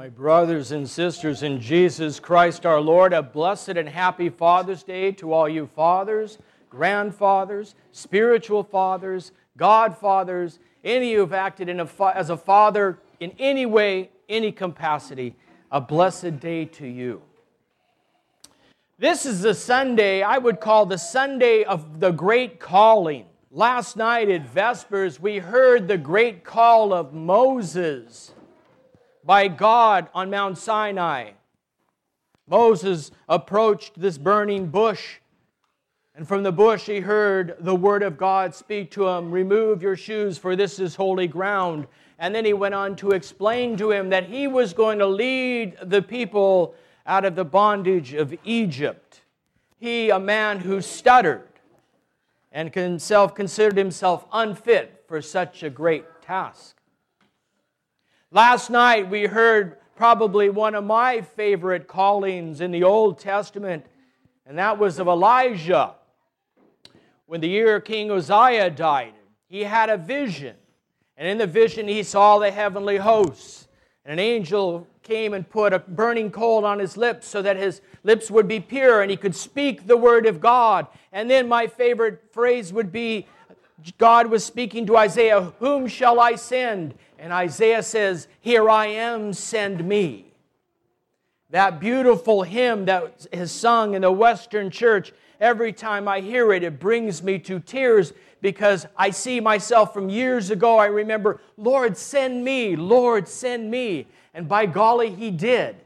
My brothers and sisters in Jesus Christ our Lord, a blessed and happy Father's Day to all you fathers, grandfathers, spiritual fathers, godfathers, any who have acted a fa- as a father in any way, any capacity. A blessed day to you. This is the Sunday I would call the Sunday of the great calling. Last night at Vespers, we heard the great call of Moses by God on Mount Sinai. Moses approached this burning bush, and from the bush he heard the word of God speak to him Remove your shoes, for this is holy ground. And then he went on to explain to him that he was going to lead the people out of the bondage of Egypt. He, a man who stuttered and himself considered himself unfit for such a great task. Last night we heard probably one of my favorite callings in the Old Testament, and that was of Elijah. When the year King Uzziah died, he had a vision, and in the vision he saw the heavenly hosts. And an angel came and put a burning coal on his lips so that his lips would be pure and he could speak the word of God. And then my favorite phrase would be God was speaking to Isaiah, Whom shall I send? And Isaiah says, Here I am, send me. That beautiful hymn that is sung in the Western church, every time I hear it, it brings me to tears because I see myself from years ago. I remember, Lord, send me, Lord, send me. And by golly, He did.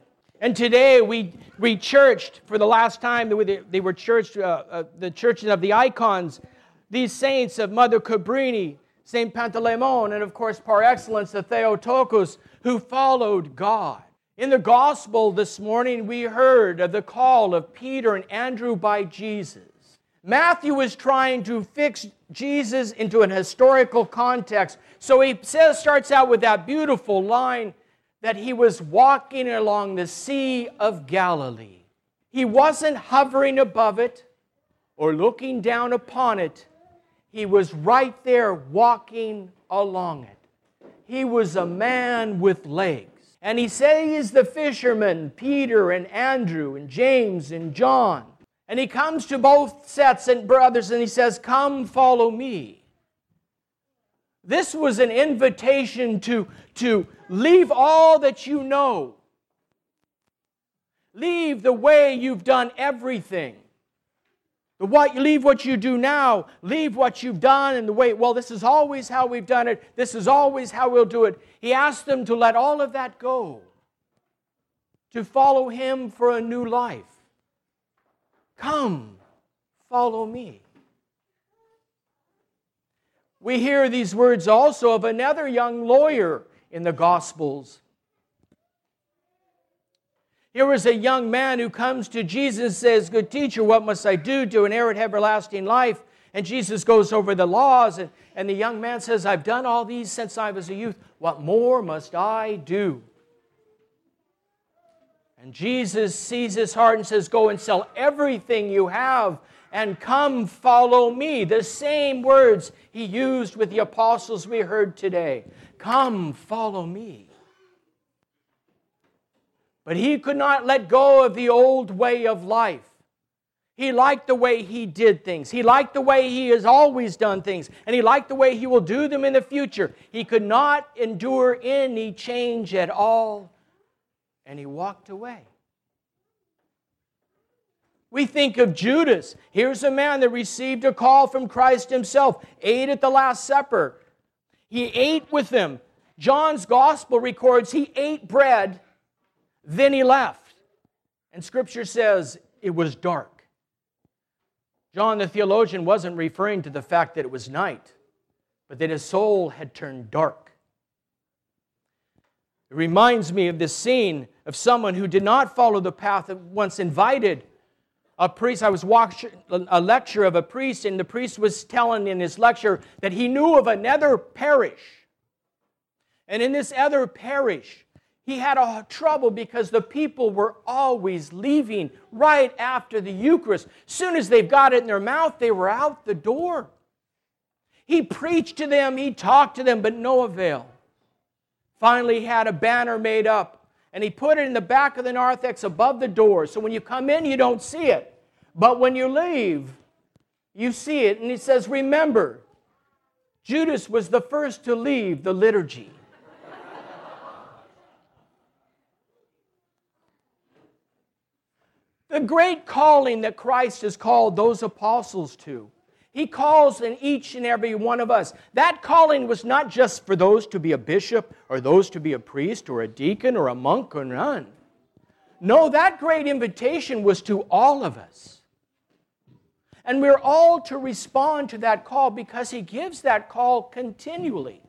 And today we, we churched for the last time, they were churched, uh, uh, the churches of the icons these saints of Mother Cabrini, St. Panteleimon, and of course, par excellence, the Theotokos, who followed God. In the gospel this morning, we heard of the call of Peter and Andrew by Jesus. Matthew is trying to fix Jesus into an historical context. So he says, starts out with that beautiful line that he was walking along the Sea of Galilee. He wasn't hovering above it or looking down upon it. He was right there walking along it. He was a man with legs. And he says the fishermen, Peter and Andrew and James and John. And he comes to both sets and brothers and he says, Come, follow me. This was an invitation to, to leave all that you know. Leave the way you've done everything. What leave what you do now, leave what you've done and the way, well, this is always how we've done it, this is always how we'll do it. He asked them to let all of that go, to follow him for a new life. Come, follow me. We hear these words also of another young lawyer in the Gospels here was a young man who comes to Jesus and says, Good teacher, what must I do to inherit everlasting life? And Jesus goes over the laws, and, and the young man says, I've done all these since I was a youth. What more must I do? And Jesus sees his heart and says, Go and sell everything you have and come follow me. The same words he used with the apostles we heard today. Come follow me. But he could not let go of the old way of life. He liked the way he did things. He liked the way he has always done things. And he liked the way he will do them in the future. He could not endure any change at all. And he walked away. We think of Judas. Here's a man that received a call from Christ himself, ate at the Last Supper. He ate with them. John's gospel records he ate bread then he left. And scripture says it was dark. John the theologian wasn't referring to the fact that it was night, but that his soul had turned dark. It reminds me of this scene of someone who did not follow the path once invited a priest. I was watching a lecture of a priest, and the priest was telling in his lecture that he knew of another parish. And in this other parish, he had a trouble because the people were always leaving right after the Eucharist. Soon as they've got it in their mouth, they were out the door. He preached to them, he talked to them, but no avail. Finally, he had a banner made up, and he put it in the back of the narthex above the door. So when you come in, you don't see it. But when you leave, you see it. And he says, Remember, Judas was the first to leave the liturgy. The great calling that Christ has called those apostles to. He calls in each and every one of us. That calling was not just for those to be a bishop or those to be a priest or a deacon or a monk or nun. No, that great invitation was to all of us. And we're all to respond to that call because He gives that call continually.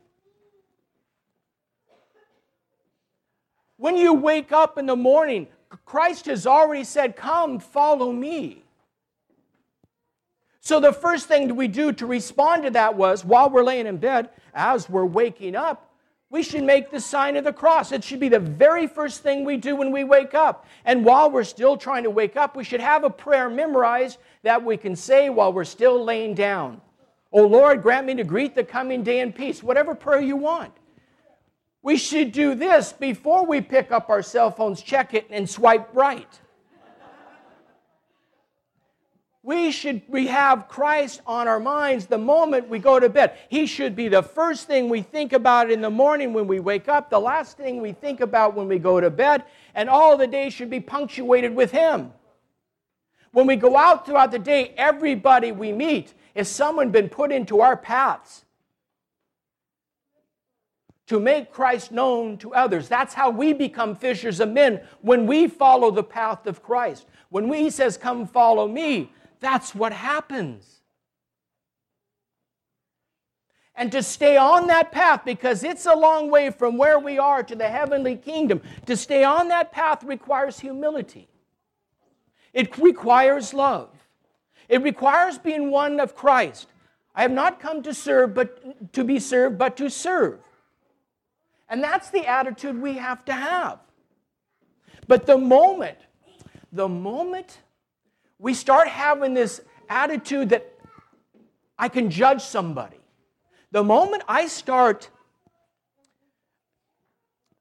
When you wake up in the morning, Christ has already said, Come, follow me. So the first thing we do to respond to that was while we're laying in bed, as we're waking up, we should make the sign of the cross. It should be the very first thing we do when we wake up. And while we're still trying to wake up, we should have a prayer memorized that we can say while we're still laying down. Oh Lord, grant me to greet the coming day in peace. Whatever prayer you want. We should do this before we pick up our cell phones, check it, and swipe right. We should we have Christ on our minds the moment we go to bed. He should be the first thing we think about in the morning when we wake up, the last thing we think about when we go to bed, and all the day should be punctuated with Him. When we go out throughout the day, everybody we meet is someone been put into our paths to make Christ known to others. That's how we become fishers of men when we follow the path of Christ. When we says come follow me, that's what happens. And to stay on that path because it's a long way from where we are to the heavenly kingdom. To stay on that path requires humility. It requires love. It requires being one of Christ. I have not come to serve but to be served but to serve. And that's the attitude we have to have. But the moment, the moment we start having this attitude that I can judge somebody, the moment I start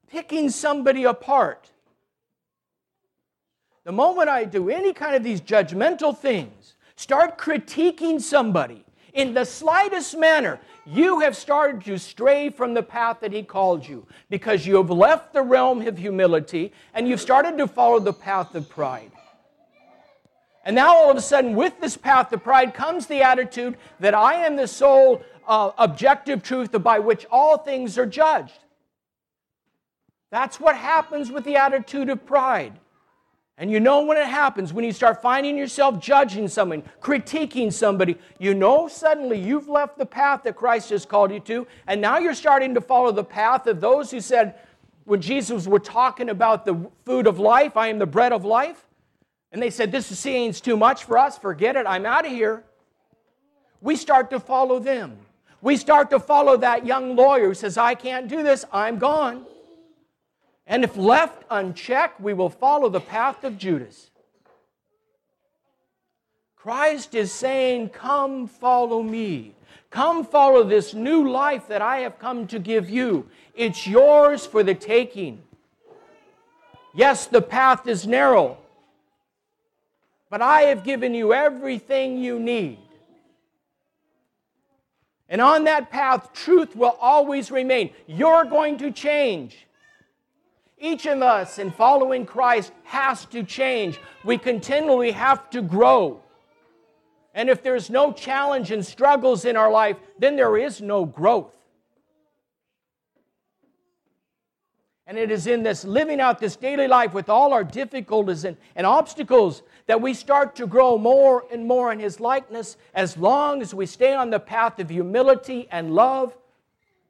picking somebody apart, the moment I do any kind of these judgmental things, start critiquing somebody in the slightest manner, you have started to stray from the path that He called you because you have left the realm of humility and you've started to follow the path of pride. And now, all of a sudden, with this path of pride comes the attitude that I am the sole uh, objective truth by which all things are judged. That's what happens with the attitude of pride. And you know when it happens, when you start finding yourself judging someone, critiquing somebody, you know suddenly you've left the path that Christ has called you to, and now you're starting to follow the path of those who said, when Jesus was talking about the food of life, I am the bread of life, and they said, This seems too much for us, forget it, I'm out of here. We start to follow them. We start to follow that young lawyer who says, I can't do this, I'm gone. And if left unchecked, we will follow the path of Judas. Christ is saying, Come follow me. Come follow this new life that I have come to give you. It's yours for the taking. Yes, the path is narrow, but I have given you everything you need. And on that path, truth will always remain. You're going to change. Each of us in following Christ has to change. We continually have to grow. And if there's no challenge and struggles in our life, then there is no growth. And it is in this living out this daily life with all our difficulties and, and obstacles that we start to grow more and more in His likeness as long as we stay on the path of humility and love,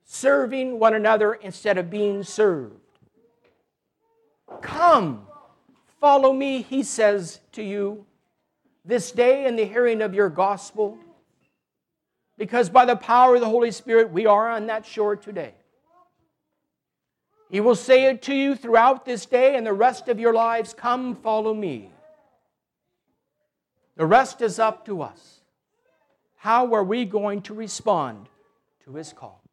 serving one another instead of being served. Come, follow me, he says to you, this day in the hearing of your gospel. Because by the power of the Holy Spirit, we are on that shore today. He will say it to you throughout this day and the rest of your lives Come, follow me. The rest is up to us. How are we going to respond to his call?